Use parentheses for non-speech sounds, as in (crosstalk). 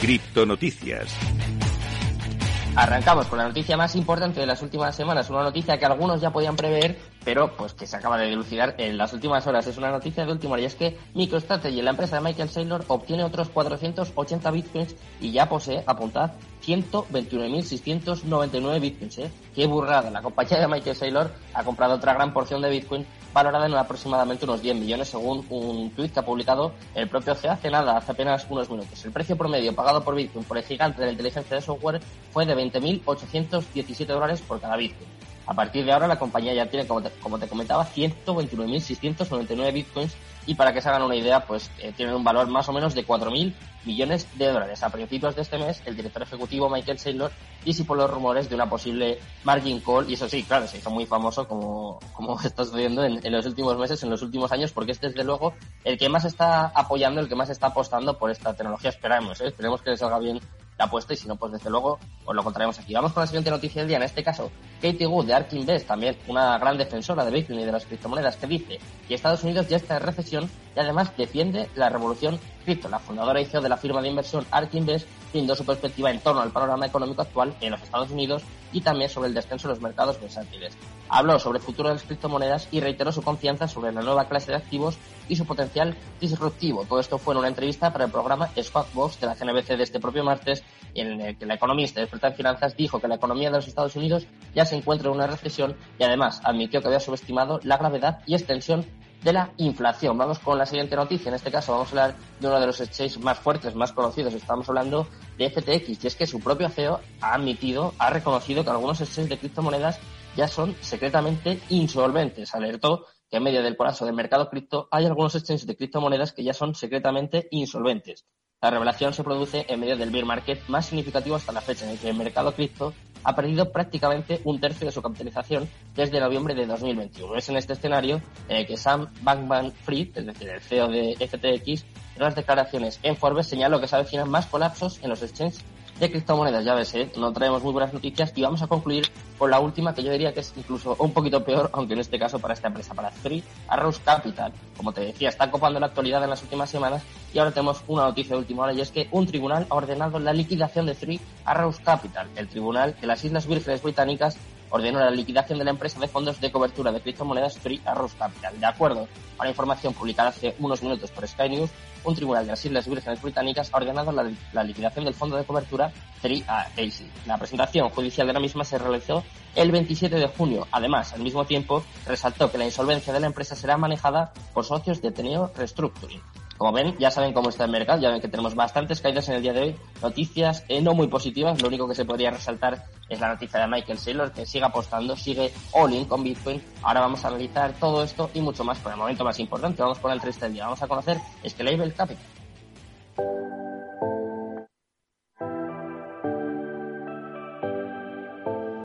Criptonoticias. Arrancamos con la noticia más importante de las últimas semanas, una noticia que algunos ya podían prever, pero pues que se acaba de dilucidar en las últimas horas. Es una noticia de última hora y es que MicroStrategy, la empresa de Michael Saylor, obtiene otros 480 bitcoins y ya posee, apuntad, 129.699 bitcoins. ¿eh? Qué burrada. La compañía de Michael Saylor ha comprado otra gran porción de bitcoin valorada en aproximadamente unos 10 millones según un tuit que ha publicado el propio CEO hace nada, hace apenas unos minutos. El precio promedio pagado por Bitcoin por el gigante de la inteligencia de software fue de 20.817 dólares por cada Bitcoin. A partir de ahora la compañía ya tiene, como te, comentaba, 129.699 bitcoins y para que se hagan una idea, pues eh, tienen un valor más o menos de 4.000 millones de dólares. A principios de este mes, el director ejecutivo Michael Saylor disipó los rumores de una posible margin call y eso sí, claro, se hizo muy famoso como, como (laughs) está sucediendo en, los últimos meses, en los últimos años, porque es desde luego el que más está apoyando, el que más está apostando por esta tecnología. Esperamos, ¿eh? esperemos que le salga bien la apuesta y si no, pues desde luego os lo contaremos aquí. Vamos con la siguiente noticia del día. En este caso, Katie Wood de Ark Invest, también una gran defensora de Bitcoin y de las criptomonedas, que dice que Estados Unidos ya está en recesión y además defiende la revolución cripto. La fundadora y CEO de la firma de inversión Ark Invest brindó su perspectiva en torno al panorama económico actual en los Estados Unidos y también sobre el descenso de los mercados bursátiles. Habló sobre el futuro de las criptomonedas y reiteró su confianza sobre la nueva clase de activos y su potencial disruptivo. Todo esto fue en una entrevista para el programa Squawk de la CNBC de este propio martes, en el que la economista experta en finanzas dijo que la economía de los Estados Unidos ya se encuentra en una recesión y además admitió que había subestimado la gravedad y extensión de la inflación. Vamos con la siguiente noticia. En este caso vamos a hablar de uno de los exchanges más fuertes, más conocidos. Estamos hablando de FTX y es que su propio CEO ha admitido, ha reconocido que algunos exchanges de criptomonedas ya son secretamente insolventes. Alertó que en medio del colapso del mercado cripto hay algunos exchanges de criptomonedas que ya son secretamente insolventes. La revelación se produce en medio del bear market más significativo hasta la fecha, en el que el mercado cripto ha perdido prácticamente un tercio de su capitalización desde noviembre de 2021. Es en este escenario en el que Sam Bankman-Fried, es decir, el CEO de FTX, en las declaraciones en Forbes señaló que se avecinan más colapsos en los exchanges de criptomonedas. Ya ves, ¿eh? no traemos muy buenas noticias y vamos a concluir con la última que yo diría que es incluso un poquito peor, aunque en este caso para esta empresa, para Free Arrows Capital. Como te decía, está copando la actualidad en las últimas semanas y ahora tenemos una noticia de última hora y es que un tribunal ha ordenado la liquidación de Three Arrows Capital, el tribunal de las Islas Vírgenes Británicas ordenó la liquidación de la empresa de fondos de cobertura de criptomonedas Free Arrows Capital. De acuerdo a la información publicada hace unos minutos por Sky News, un tribunal de las Islas Vírgenes Británicas ha ordenado la, la liquidación del fondo de cobertura 3AC. La presentación judicial de la misma se realizó el 27 de junio. Además, al mismo tiempo, resaltó que la insolvencia de la empresa será manejada por socios de Teneo Restructuring. Como ven, ya saben cómo está el mercado, ya ven que tenemos bastantes caídas en el día de hoy, noticias eh, no muy positivas, lo único que se podría resaltar es la noticia de Michael Saylor, que sigue apostando, sigue all in con Bitcoin. Ahora vamos a analizar todo esto y mucho más, por el momento más importante, vamos con el 3 del día, vamos a conocer Scalable Capital.